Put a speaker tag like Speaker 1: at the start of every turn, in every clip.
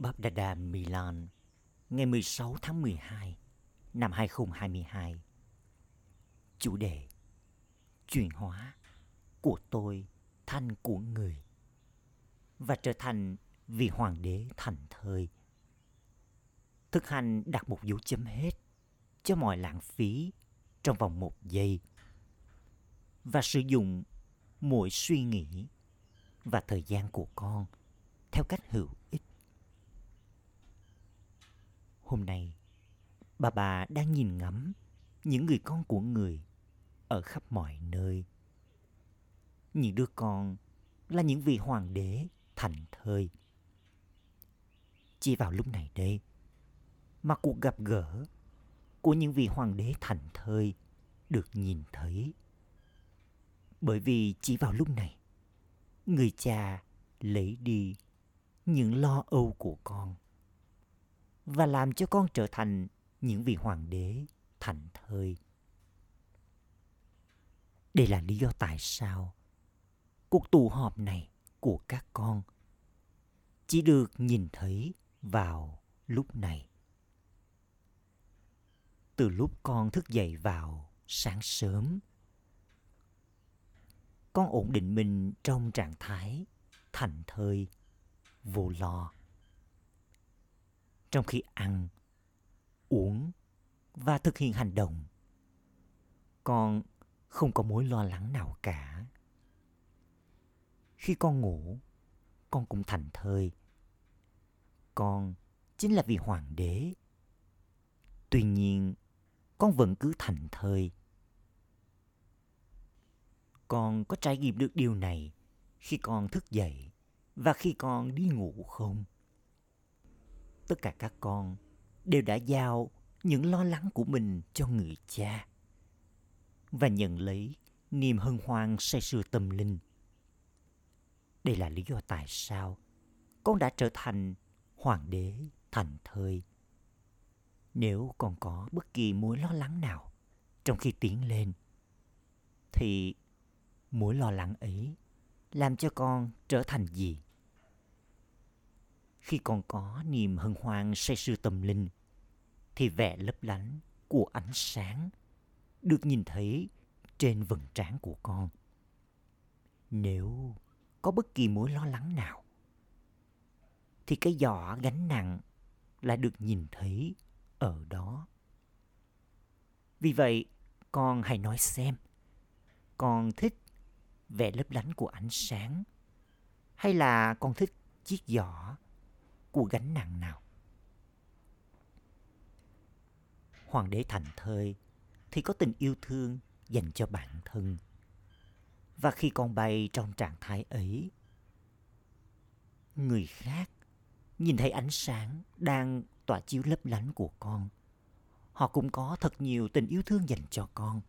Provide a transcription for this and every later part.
Speaker 1: Babdada Milan, ngày 16 tháng 12 năm 2022. Chủ đề Chuyển hóa của tôi thành của người và trở thành vị hoàng đế thành thơi. Thực hành đặt một dấu chấm hết cho mọi lãng phí trong vòng một giây và sử dụng mỗi suy nghĩ và thời gian của con theo cách hữu ích. Hôm nay, bà bà đang nhìn ngắm những người con của người ở khắp mọi nơi. Những đứa con là những vị hoàng đế thành thơi. Chỉ vào lúc này đây, mà cuộc gặp gỡ của những vị hoàng đế thành thơi được nhìn thấy. Bởi vì chỉ vào lúc này, người cha lấy đi những lo âu của con và làm cho con trở thành những vị hoàng đế thành thơi. Đây là lý do tại sao cuộc tụ họp này của các con chỉ được nhìn thấy vào lúc này. Từ lúc con thức dậy vào sáng sớm, con ổn định mình trong trạng thái thành thơi, vô lo. Trong khi ăn, uống và thực hiện hành động, con không có mối lo lắng nào cả. Khi con ngủ, con cũng thành thơi. Con chính là vị hoàng đế. Tuy nhiên, con vẫn cứ thành thơi. Con có trải nghiệm được điều này khi con thức dậy và khi con đi ngủ không? Tất cả các con đều đã giao những lo lắng của mình cho người cha và nhận lấy niềm hân hoan say sưa tâm linh. Đây là lý do tại sao con đã trở thành hoàng đế thành thơi. Nếu còn có bất kỳ mối lo lắng nào trong khi tiến lên, thì mối lo lắng ấy làm cho con trở thành gì? Khi còn có niềm hân hoan say sưa tâm linh, thì vẻ lấp lánh của ánh sáng được nhìn thấy trên vầng trán của con. Nếu có bất kỳ mối lo lắng nào, thì cái giỏ gánh nặng lại được nhìn thấy ở đó. Vì vậy, con hãy nói xem, con thích vẻ lấp lánh của ánh sáng hay là con thích chiếc giỏ của gánh nặng nào? Hoàng đế thành thơi thì có tình yêu thương dành cho bản thân. Và khi con bay trong trạng thái ấy, người khác nhìn thấy ánh sáng đang tỏa chiếu lấp lánh của con. Họ cũng có thật nhiều tình yêu thương dành cho con.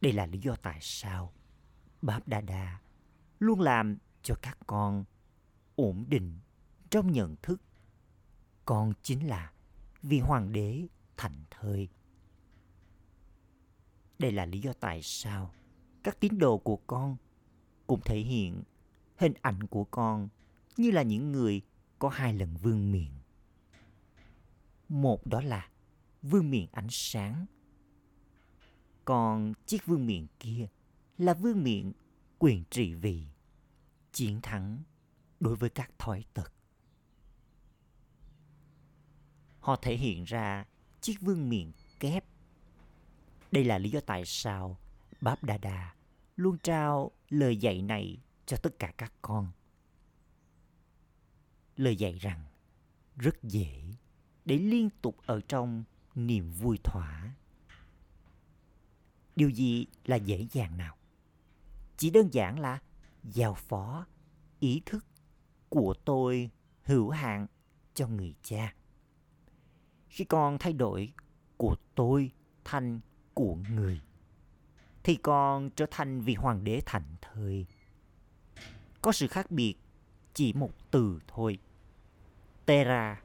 Speaker 1: Đây là lý do tại sao Báp Đa Đa luôn làm cho các con ổn định trong nhận thức. Con chính là vị hoàng đế thành thơi. Đây là lý do tại sao các tín đồ của con cũng thể hiện hình ảnh của con như là những người có hai lần vương miện. Một đó là vương miện ánh sáng. Còn chiếc vương miện kia là vương miện quyền trị vì, chiến thắng đối với các thói tật. Họ thể hiện ra chiếc vương miện kép đây là lý do tại sao Báp Đa Đa luôn trao lời dạy này cho tất cả các con. Lời dạy rằng rất dễ để liên tục ở trong niềm vui thỏa. Điều gì là dễ dàng nào? Chỉ đơn giản là giao phó ý thức của tôi hữu hạn cho người cha. Khi con thay đổi của tôi thành của người thì con trở thành vị hoàng đế thành thời Có sự khác biệt chỉ một từ thôi. Tera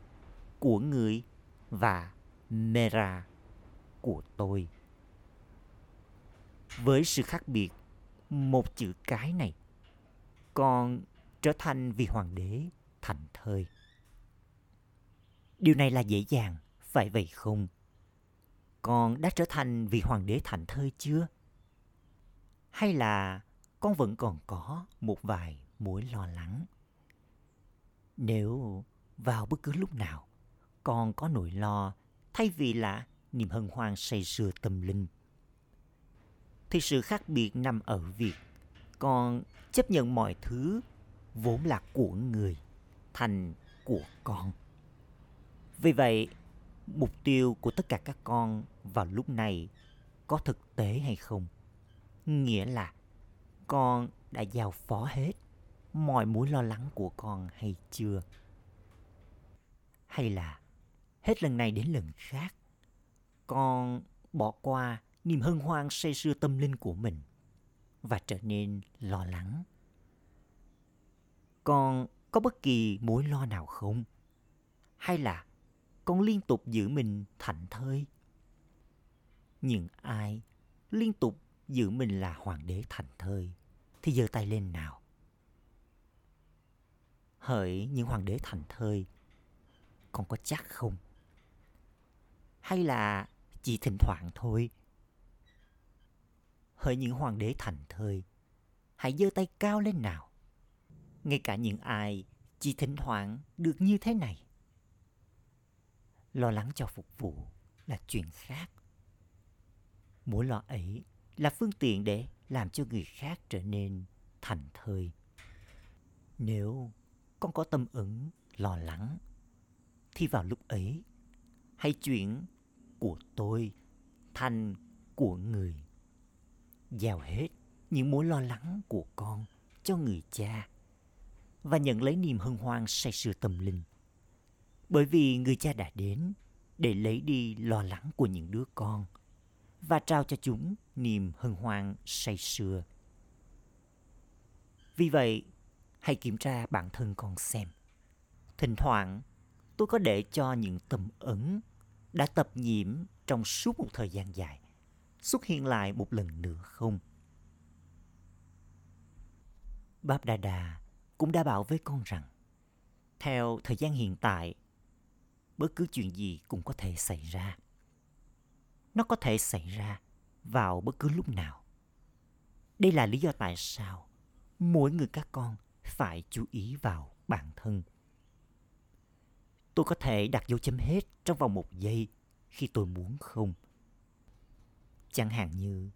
Speaker 1: của người và Mera của tôi. Với sự khác biệt một chữ cái này, con trở thành vị hoàng đế thành thơi. Điều này là dễ dàng, phải vậy không? Con đã trở thành vị hoàng đế thành thơi chưa? Hay là con vẫn còn có một vài mối lo lắng? Nếu vào bất cứ lúc nào con có nỗi lo thay vì là niềm hân hoan say sưa tâm linh thì sự khác biệt nằm ở việc con chấp nhận mọi thứ vốn là của người, thành của con. Vì vậy, mục tiêu của tất cả các con vào lúc này có thực tế hay không? Nghĩa là con đã giao phó hết mọi mối lo lắng của con hay chưa? Hay là hết lần này đến lần khác, con bỏ qua niềm hân hoan say sưa tâm linh của mình và trở nên lo lắng? Con có bất kỳ mối lo nào không? Hay là con liên tục giữ mình thảnh thơi? Những ai liên tục giữ mình là hoàng đế thảnh thơi, thì giơ tay lên nào. Hỡi những hoàng đế thảnh thơi, con có chắc không? Hay là chỉ thỉnh thoảng thôi? Hỡi những hoàng đế thảnh thơi, hãy giơ tay cao lên nào ngay cả những ai chỉ thỉnh thoảng được như thế này. Lo lắng cho phục vụ là chuyện khác. Mỗi lo ấy là phương tiện để làm cho người khác trở nên thành thơi. Nếu con có tâm ứng, lo lắng, thì vào lúc ấy hãy chuyển của tôi, thành của người giao hết những mối lo lắng của con cho người cha và nhận lấy niềm hân hoan say sưa tâm linh. Bởi vì người cha đã đến để lấy đi lo lắng của những đứa con và trao cho chúng niềm hân hoan say sưa. Vì vậy, hãy kiểm tra bản thân con xem. Thỉnh thoảng, tôi có để cho những tâm ấn đã tập nhiễm trong suốt một thời gian dài xuất hiện lại một lần nữa không? Báp Đà Đà cũng đã bảo với con rằng, theo thời gian hiện tại, bất cứ chuyện gì cũng có thể xảy ra. Nó có thể xảy ra vào bất cứ lúc nào. Đây là lý do tại sao mỗi người các con phải chú ý vào bản thân tôi có thể đặt dấu chấm hết trong vòng một giây khi tôi muốn không chẳng hạn như,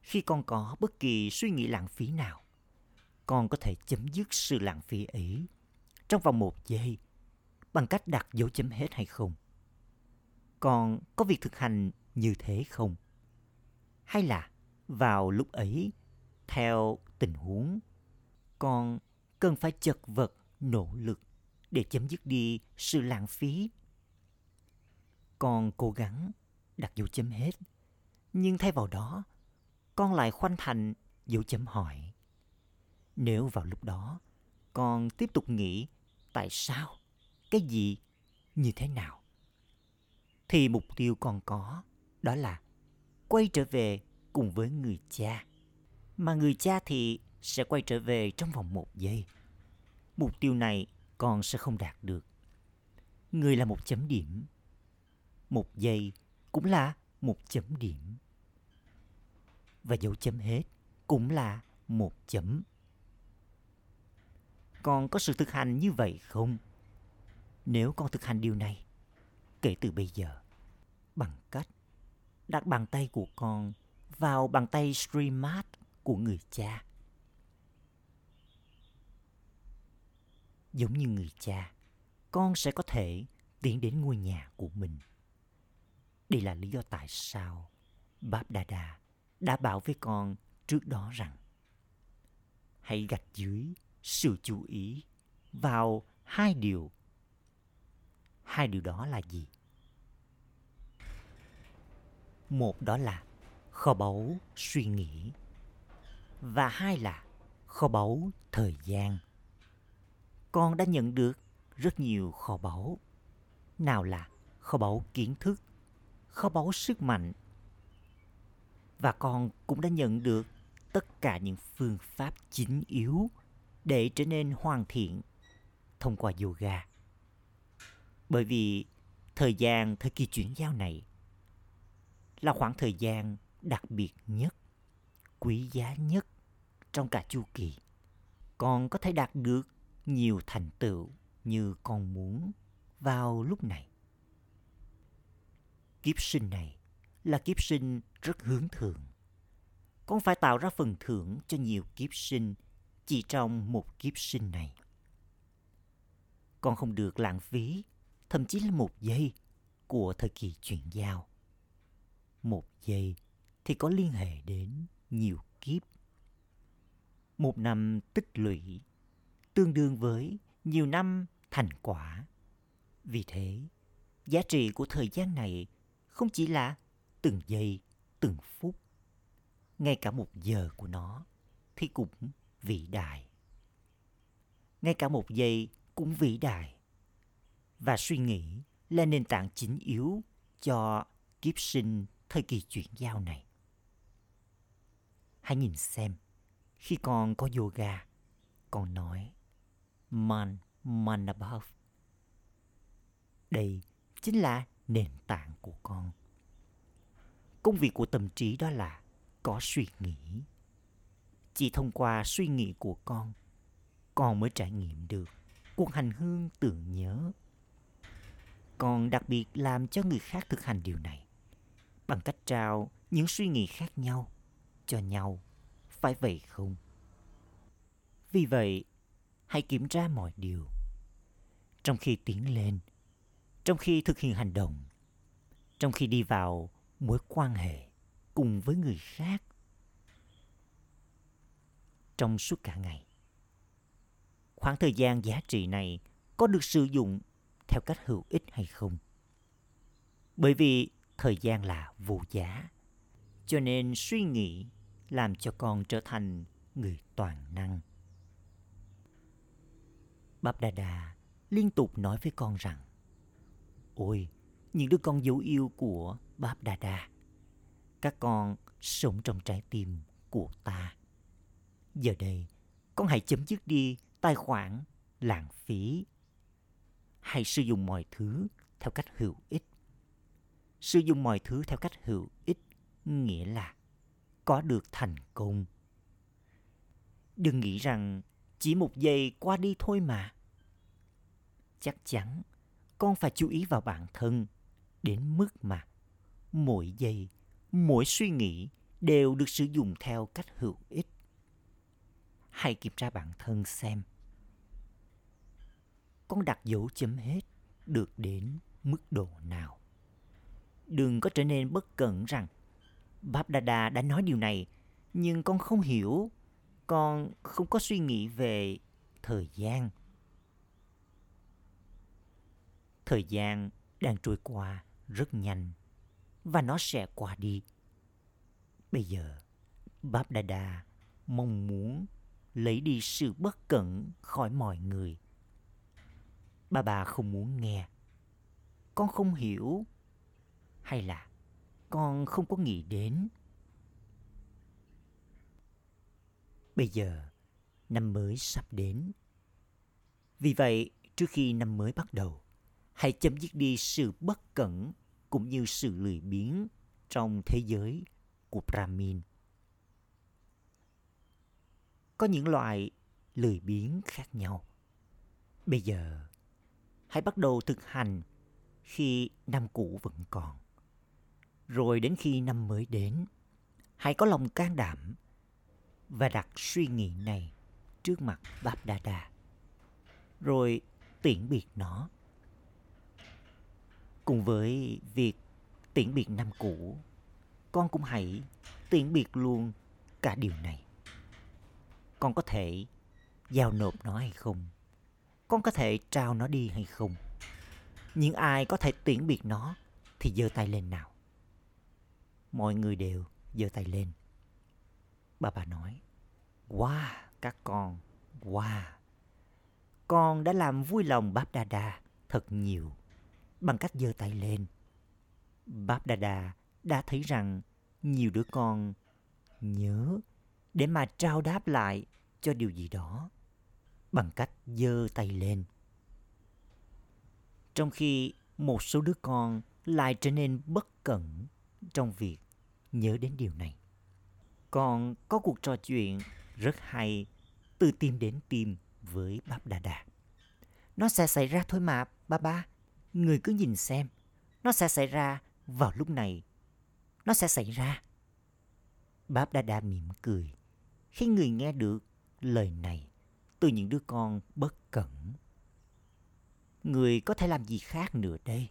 Speaker 1: khi con có bất kỳ suy nghĩ lãng phí nào con có thể chấm dứt sự lãng phí ấy trong vòng một giây bằng cách đặt dấu chấm hết hay không con có việc thực hành như thế không hay là vào lúc ấy theo tình huống con cần phải chật vật nỗ lực để chấm dứt đi sự lãng phí. Con cố gắng đặt dấu chấm hết, nhưng thay vào đó, con lại khoanh thành dấu chấm hỏi. Nếu vào lúc đó, con tiếp tục nghĩ tại sao, cái gì, như thế nào, thì mục tiêu con có đó là quay trở về cùng với người cha. Mà người cha thì sẽ quay trở về trong vòng một giây. Mục tiêu này con sẽ không đạt được. Người là một chấm điểm. Một giây cũng là một chấm điểm. Và dấu chấm hết cũng là một chấm. Con có sự thực hành như vậy không? Nếu con thực hành điều này, kể từ bây giờ, bằng cách đặt bàn tay của con vào bàn tay streamart của người cha giống như người cha con sẽ có thể tiến đến ngôi nhà của mình đây là lý do tại sao báp đà đà đã bảo với con trước đó rằng hãy gạch dưới sự chú ý vào hai điều hai điều đó là gì một đó là kho báu suy nghĩ và hai là kho báu thời gian con đã nhận được rất nhiều kho báu. Nào là kho báu kiến thức, kho báu sức mạnh. Và con cũng đã nhận được tất cả những phương pháp chính yếu để trở nên hoàn thiện thông qua yoga. Bởi vì thời gian thời kỳ chuyển giao này là khoảng thời gian đặc biệt nhất, quý giá nhất trong cả chu kỳ. Con có thể đạt được nhiều thành tựu như con muốn vào lúc này. Kiếp sinh này là kiếp sinh rất hướng thượng. Con phải tạo ra phần thưởng cho nhiều kiếp sinh chỉ trong một kiếp sinh này. Con không được lãng phí, thậm chí là một giây của thời kỳ chuyển giao. Một giây thì có liên hệ đến nhiều kiếp. Một năm tích lũy tương đương với nhiều năm thành quả. Vì thế, giá trị của thời gian này không chỉ là từng giây, từng phút, ngay cả một giờ của nó thì cũng vĩ đại. Ngay cả một giây cũng vĩ đại. Và suy nghĩ là nền tảng chính yếu cho kiếp sinh thời kỳ chuyển giao này. Hãy nhìn xem, khi con có yoga, con nói Man, Man above. Đây chính là nền tảng của con. Công việc của tâm trí đó là có suy nghĩ. Chỉ thông qua suy nghĩ của con, con mới trải nghiệm được cuộc hành hương tưởng nhớ. Con đặc biệt làm cho người khác thực hành điều này bằng cách trao những suy nghĩ khác nhau cho nhau. Phải vậy không? Vì vậy, hãy kiểm tra mọi điều. Trong khi tiến lên, trong khi thực hiện hành động, trong khi đi vào mối quan hệ cùng với người khác trong suốt cả ngày. Khoảng thời gian giá trị này có được sử dụng theo cách hữu ích hay không? Bởi vì thời gian là vô giá, cho nên suy nghĩ làm cho con trở thành người toàn năng. Báp Đà Đà liên tục nói với con rằng Ôi, những đứa con dấu yêu của Báp Đà Đà Các con sống trong trái tim của ta Giờ đây, con hãy chấm dứt đi tài khoản lãng phí. Hãy sử dụng mọi thứ theo cách hữu ích. Sử dụng mọi thứ theo cách hữu ích nghĩa là có được thành công. Đừng nghĩ rằng chỉ một giây qua đi thôi mà. Chắc chắn con phải chú ý vào bản thân đến mức mà mỗi giây, mỗi suy nghĩ đều được sử dụng theo cách hữu ích. Hãy kiểm tra bản thân xem. Con đặt dấu chấm hết được đến mức độ nào. Đừng có trở nên bất cẩn rằng Báp Đà đã nói điều này, nhưng con không hiểu, con không có suy nghĩ về thời gian. Thời gian đang trôi qua rất nhanh và nó sẽ qua đi. Bây giờ, Báp Đà mong muốn lấy đi sự bất cẩn khỏi mọi người. Bà bà không muốn nghe. Con không hiểu. Hay là con không có nghĩ đến. Bây giờ, năm mới sắp đến. Vì vậy, trước khi năm mới bắt đầu, hãy chấm dứt đi sự bất cẩn cũng như sự lười biếng trong thế giới của Brahmin. Có những loại lười biếng khác nhau. Bây giờ, hãy bắt đầu thực hành khi năm cũ vẫn còn rồi đến khi năm mới đến hãy có lòng can đảm và đặt suy nghĩ này trước mặt Báp Đa Đa. Rồi tiễn biệt nó. Cùng với việc tiễn biệt năm cũ, con cũng hãy tiễn biệt luôn cả điều này. Con có thể giao nộp nó hay không? Con có thể trao nó đi hay không? Những ai có thể tiễn biệt nó thì giơ tay lên nào mọi người đều giơ tay lên. Bà bà nói, Wow, các con, wow. Con đã làm vui lòng Báp Đa Đa thật nhiều bằng cách giơ tay lên. Báp Đa Đa đã thấy rằng nhiều đứa con nhớ để mà trao đáp lại cho điều gì đó bằng cách giơ tay lên Trong khi một số đứa con lại trở nên bất cẩn trong việc nhớ đến điều này. Còn có cuộc trò chuyện rất hay từ tim đến tim với Báp Đà Đà. Nó sẽ xảy ra thôi mà, ba ba. Người cứ nhìn xem. Nó sẽ xảy ra vào lúc này. Nó sẽ xảy ra. Báp Đà Đà mỉm cười khi người nghe được lời này từ những đứa con bất cẩn. Người có thể làm gì khác nữa đây?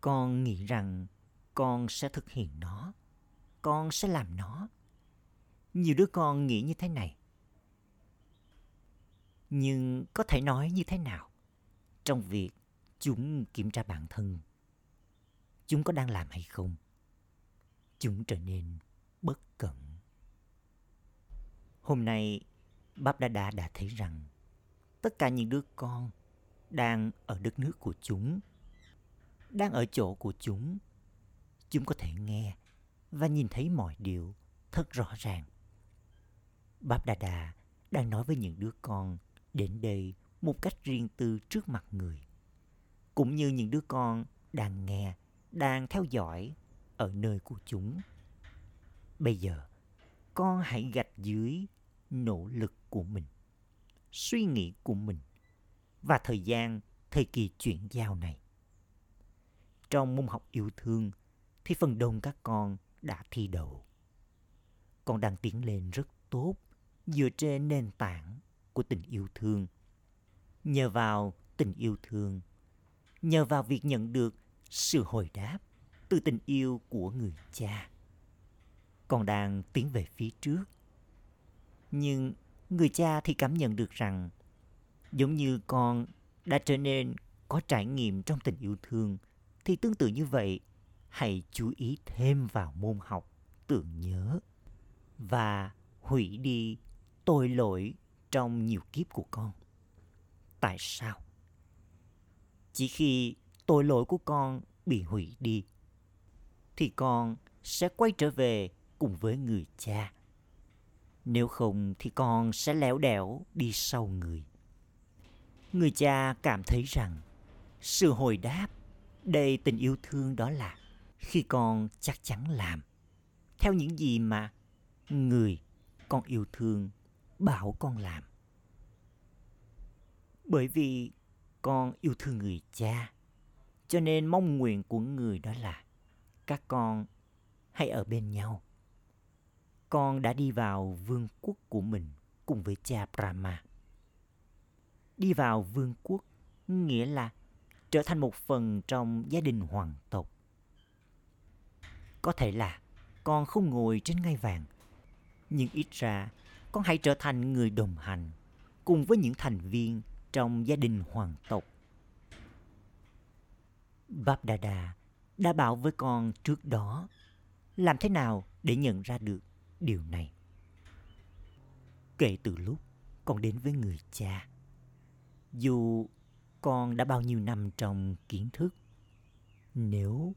Speaker 1: Con nghĩ rằng con sẽ thực hiện nó. Con sẽ làm nó. Nhiều đứa con nghĩ như thế này. Nhưng có thể nói như thế nào trong việc chúng kiểm tra bản thân? Chúng có đang làm hay không? Chúng trở nên bất cẩn. Hôm nay, Báp Đa Đa đã thấy rằng tất cả những đứa con đang ở đất nước của chúng, đang ở chỗ của chúng. Chúng có thể nghe và nhìn thấy mọi điều thật rõ ràng. Báp Đa Đa đang nói với những đứa con đến đây một cách riêng tư trước mặt người. Cũng như những đứa con đang nghe, đang theo dõi ở nơi của chúng. Bây giờ, con hãy gạch dưới nỗ lực của mình, suy nghĩ của mình và thời gian, thời kỳ chuyển giao này. Trong môn học yêu thương thì phần đông các con đã thi đậu. Con đang tiến lên rất tốt dựa trên nền tảng của tình yêu thương. Nhờ vào tình yêu thương, nhờ vào việc nhận được sự hồi đáp từ tình yêu của người cha. Con đang tiến về phía trước. Nhưng người cha thì cảm nhận được rằng giống như con đã trở nên có trải nghiệm trong tình yêu thương, thì tương tự như vậy, hãy chú ý thêm vào môn học tưởng nhớ và hủy đi tội lỗi trong nhiều kiếp của con. Tại sao? Chỉ khi tội lỗi của con bị hủy đi, thì con sẽ quay trở về cùng với người cha. Nếu không thì con sẽ léo đẻo đi sau người. Người cha cảm thấy rằng sự hồi đáp đầy tình yêu thương đó là khi con chắc chắn làm theo những gì mà người con yêu thương bảo con làm. Bởi vì con yêu thương người cha, cho nên mong nguyện của người đó là các con hãy ở bên nhau. Con đã đi vào vương quốc của mình cùng với cha Brahma. Đi vào vương quốc nghĩa là trở thành một phần trong gia đình hoàng tộc. Có thể là con không ngồi trên ngai vàng, nhưng ít ra con hãy trở thành người đồng hành cùng với những thành viên trong gia đình hoàng tộc. Báp Đà Đà đã bảo với con trước đó làm thế nào để nhận ra được điều này. Kể từ lúc con đến với người cha, dù con đã bao nhiêu năm trong kiến thức, nếu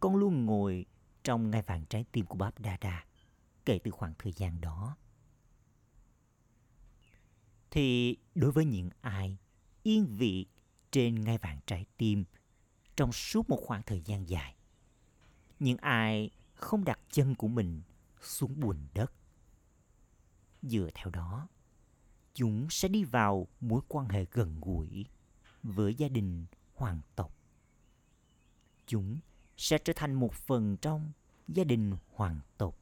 Speaker 1: con luôn ngồi trong ngai vàng trái tim của Báp Đa Đa kể từ khoảng thời gian đó, thì đối với những ai yên vị trên ngai vàng trái tim trong suốt một khoảng thời gian dài. Những ai không đặt chân của mình xuống bùn đất. Dựa theo đó, chúng sẽ đi vào mối quan hệ gần gũi với gia đình hoàng tộc. Chúng sẽ trở thành một phần trong gia đình hoàng tộc.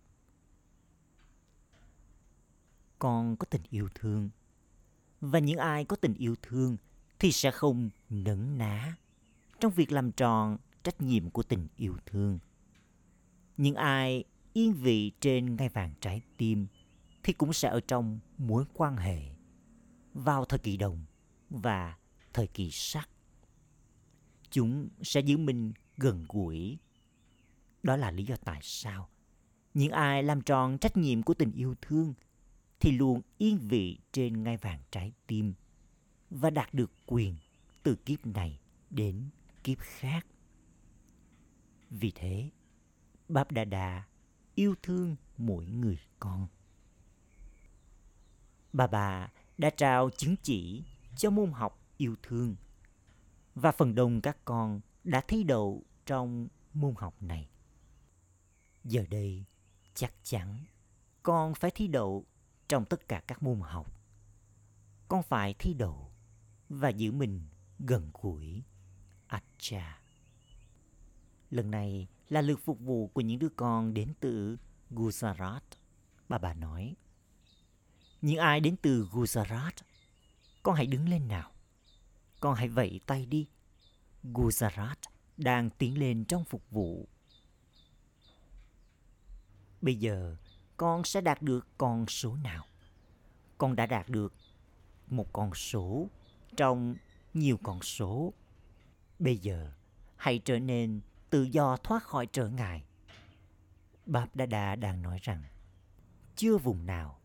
Speaker 1: Con có tình yêu thương và những ai có tình yêu thương thì sẽ không nấn ná trong việc làm tròn trách nhiệm của tình yêu thương. Những ai yên vị trên ngai vàng trái tim thì cũng sẽ ở trong mối quan hệ vào thời kỳ đồng và thời kỳ sắc. Chúng sẽ giữ mình gần gũi. Đó là lý do tại sao những ai làm tròn trách nhiệm của tình yêu thương thì luôn yên vị trên ngai vàng trái tim và đạt được quyền từ kiếp này đến kiếp khác. Vì thế, Báp Đà Đà yêu thương mỗi người con. Bà bà đã trao chứng chỉ cho môn học yêu thương và phần đông các con đã thi đậu trong môn học này. Giờ đây, chắc chắn con phải thi đậu trong tất cả các môn học. Con phải thi đậu và giữ mình gần gũi Acha. Lần này là lượt phục vụ của những đứa con đến từ Gujarat. Bà bà nói, những ai đến từ Gujarat, con hãy đứng lên nào. Con hãy vẫy tay đi. Gujarat đang tiến lên trong phục vụ. Bây giờ, con sẽ đạt được con số nào? Con đã đạt được một con số trong nhiều con số. Bây giờ, hãy trở nên tự do thoát khỏi trở ngại. Báp Đa Đa đang nói rằng, chưa vùng nào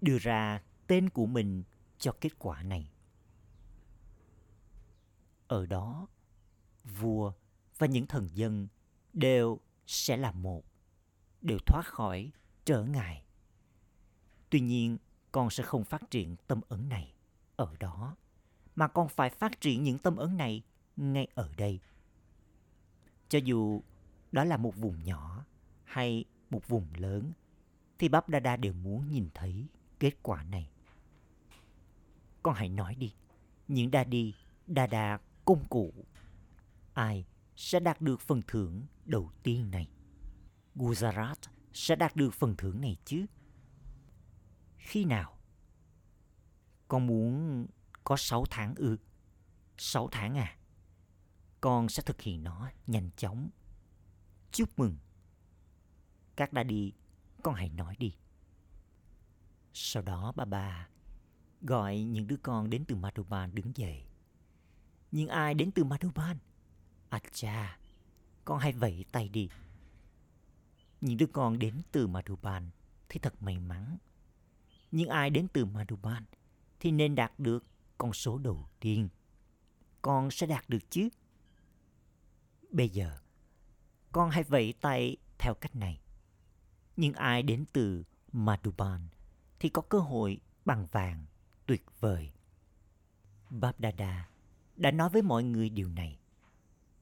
Speaker 1: đưa ra tên của mình cho kết quả này. Ở đó, vua và những thần dân đều sẽ là một, đều thoát khỏi trở ngại. Tuy nhiên, con sẽ không phát triển tâm ấn này ở đó, mà con phải phát triển những tâm ấn này ngay ở đây. Cho dù đó là một vùng nhỏ hay một vùng lớn, thì Báp Đa Đa đều muốn nhìn thấy kết quả này. Con hãy nói đi, những đa đi, đa đa công cụ, ai sẽ đạt được phần thưởng đầu tiên này? Gujarat sẽ đạt được phần thưởng này chứ? Khi nào? Con muốn có 6 tháng ư? 6 tháng à? Con sẽ thực hiện nó nhanh chóng. Chúc mừng. Các đã đi, con hãy nói đi. Sau đó bà bà gọi những đứa con đến từ Madhuban đứng dậy. Nhưng ai đến từ Madhuban? À cha, con hãy vẫy tay đi. Những đứa con đến từ Madhuban thì thật may mắn. Nhưng ai đến từ Madhuban thì nên đạt được con số đầu tiên. Con sẽ đạt được chứ? Bây giờ, con hãy vẫy tay theo cách này. Nhưng ai đến từ Madhuban thì có cơ hội bằng vàng tuyệt vời. Bab Dada đã nói với mọi người điều này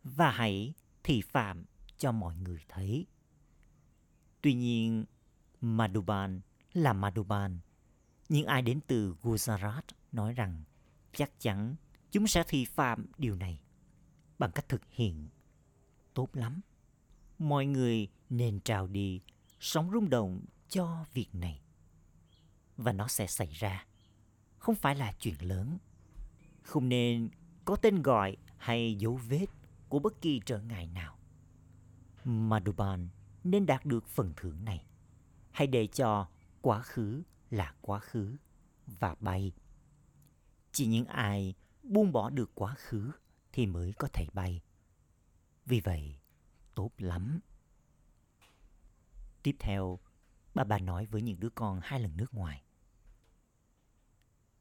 Speaker 1: và hãy thị phạm cho mọi người thấy. Tuy nhiên, Madhuban là Madhuban, nhưng ai đến từ Gujarat nói rằng chắc chắn chúng sẽ thị phạm điều này bằng cách thực hiện. Tốt lắm. Mọi người nên trào đi, sống rung động cho việc này và nó sẽ xảy ra. Không phải là chuyện lớn. Không nên có tên gọi hay dấu vết của bất kỳ trở ngại nào. Madhuban nên đạt được phần thưởng này. Hãy để cho quá khứ là quá khứ và bay. Chỉ những ai buông bỏ được quá khứ thì mới có thể bay. Vì vậy, tốt lắm. Tiếp theo, bà bà nói với những đứa con hai lần nước ngoài.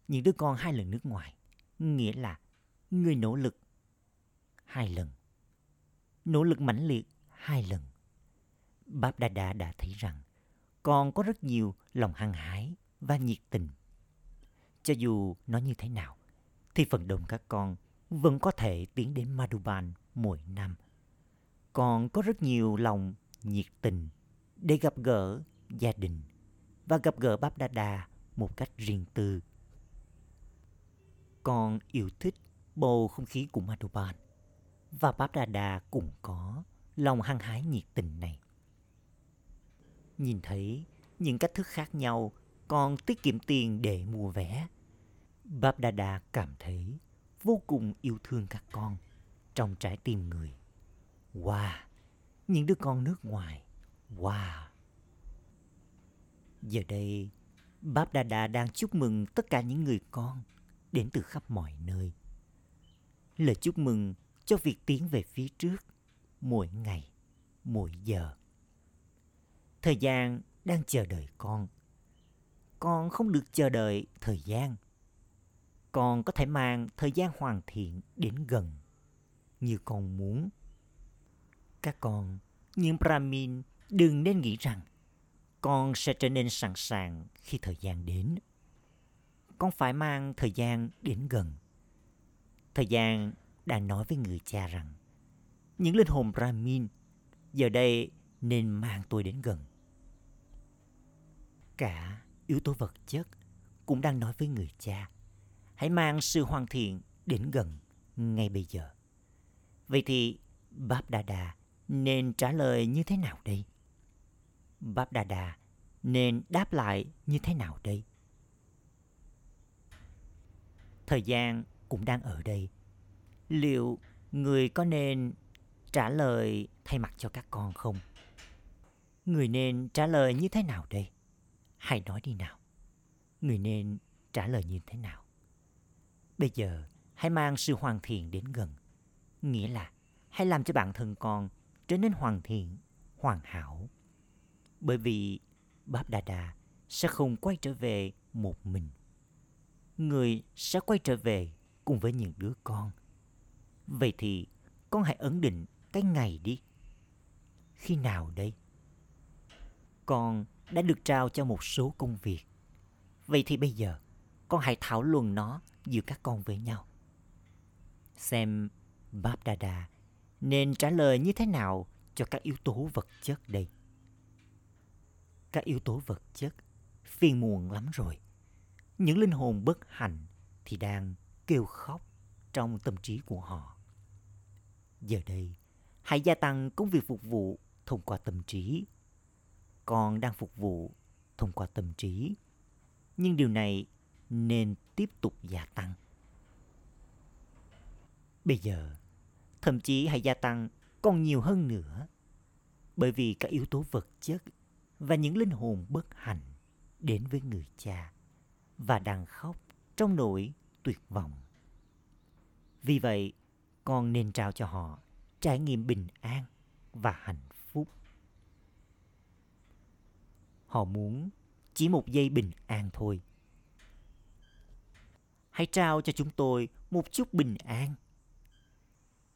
Speaker 1: Những đứa con hai lần nước ngoài, nghĩa là người nỗ lực hai lần. Nỗ lực mãnh liệt hai lần. Báp Đà Đà đã thấy rằng con có rất nhiều lòng hăng hái và nhiệt tình. Cho dù nó như thế nào, thì phần đông các con vẫn có thể tiến đến Madhuban mỗi năm. Con có rất nhiều lòng nhiệt tình để gặp gỡ gia đình và gặp gỡ Báp Đa Đa một cách riêng tư. Con yêu thích bầu không khí của Madhuban và Báp Đa Đa cũng có lòng hăng hái nhiệt tình này. Nhìn thấy những cách thức khác nhau con tiết kiệm tiền để mua vé. Báp Đa Đa cảm thấy vô cùng yêu thương các con trong trái tim người. Wow! Những đứa con nước ngoài. Wow! Giờ đây, Báp Đa Đa đang chúc mừng tất cả những người con đến từ khắp mọi nơi. Lời chúc mừng cho việc tiến về phía trước mỗi ngày, mỗi giờ. Thời gian đang chờ đợi con. Con không được chờ đợi thời gian. Con có thể mang thời gian hoàn thiện đến gần như con muốn. Các con, những Brahmin đừng nên nghĩ rằng con sẽ trở nên sẵn sàng khi thời gian đến. Con phải mang thời gian đến gần. Thời gian đang nói với người cha rằng những linh hồn Brahmin giờ đây nên mang tôi đến gần. Cả yếu tố vật chất cũng đang nói với người cha hãy mang sự hoàn thiện đến gần ngay bây giờ. Vậy thì Báp Đà Đà nên trả lời như thế nào đây? Báp Đà Đà nên đáp lại như thế nào đây? Thời gian cũng đang ở đây. Liệu người có nên trả lời thay mặt cho các con không? Người nên trả lời như thế nào đây? Hãy nói đi nào. Người nên trả lời như thế nào? Bây giờ, hãy mang sự hoàn thiện đến gần. Nghĩa là hãy làm cho bản thân con trở nên hoàn thiện, hoàn hảo. Bởi vì Báp Đà Đà sẽ không quay trở về một mình. Người sẽ quay trở về cùng với những đứa con. Vậy thì con hãy ấn định cái ngày đi. Khi nào đây? Con đã được trao cho một số công việc. Vậy thì bây giờ con hãy thảo luận nó giữa các con với nhau. Xem Báp Đà Đà nên trả lời như thế nào cho các yếu tố vật chất đây. Các yếu tố vật chất phiền muộn lắm rồi. Những linh hồn bất hạnh thì đang kêu khóc trong tâm trí của họ. Giờ đây, hãy gia tăng công việc phục vụ thông qua tâm trí. Con đang phục vụ thông qua tâm trí. Nhưng điều này nên tiếp tục gia tăng. Bây giờ, thậm chí hãy gia tăng còn nhiều hơn nữa. Bởi vì các yếu tố vật chất và những linh hồn bất hạnh đến với người cha và đang khóc trong nỗi tuyệt vọng. Vì vậy, con nên trao cho họ trải nghiệm bình an và hạnh phúc. Họ muốn chỉ một giây bình an thôi. Hãy trao cho chúng tôi một chút bình an.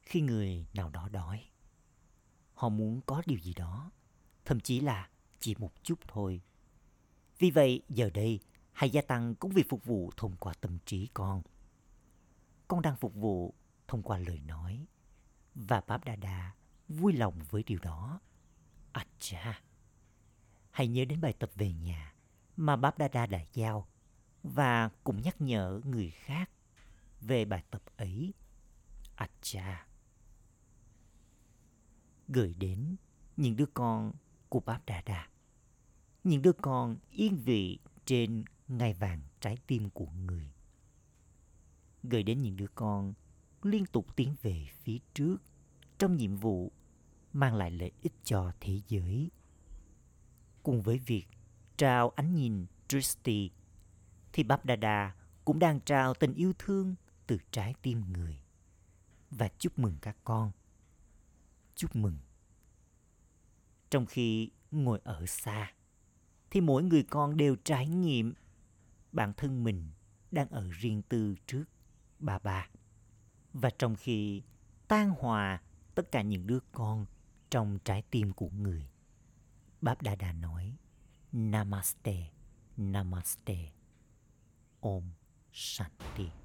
Speaker 1: Khi người nào đó đói, họ muốn có điều gì đó, thậm chí là chỉ một chút thôi. Vì vậy, giờ đây, hãy gia tăng công việc phục vụ thông qua tâm trí con. Con đang phục vụ thông qua lời nói, và Báp Đa Đa vui lòng với điều đó. À cha! Hãy nhớ đến bài tập về nhà mà Báp Đa Đa đã giao và cũng nhắc nhở người khác về bài tập ấy. À cha! Gửi đến những đứa con của Báp Đà Đà. Những đứa con yên vị trên ngai vàng trái tim của người. Gửi đến những đứa con liên tục tiến về phía trước trong nhiệm vụ mang lại lợi ích cho thế giới. Cùng với việc trao ánh nhìn Dristy, thì Báp Đà Đà cũng đang trao tình yêu thương từ trái tim người. Và chúc mừng các con. Chúc mừng. Trong khi ngồi ở xa, thì mỗi người con đều trải nghiệm bản thân mình đang ở riêng tư trước bà bà. Và trong khi tan hòa tất cả những đứa con trong trái tim của người. Báp Đà Đà nói, Namaste, Namaste, Om Shanti.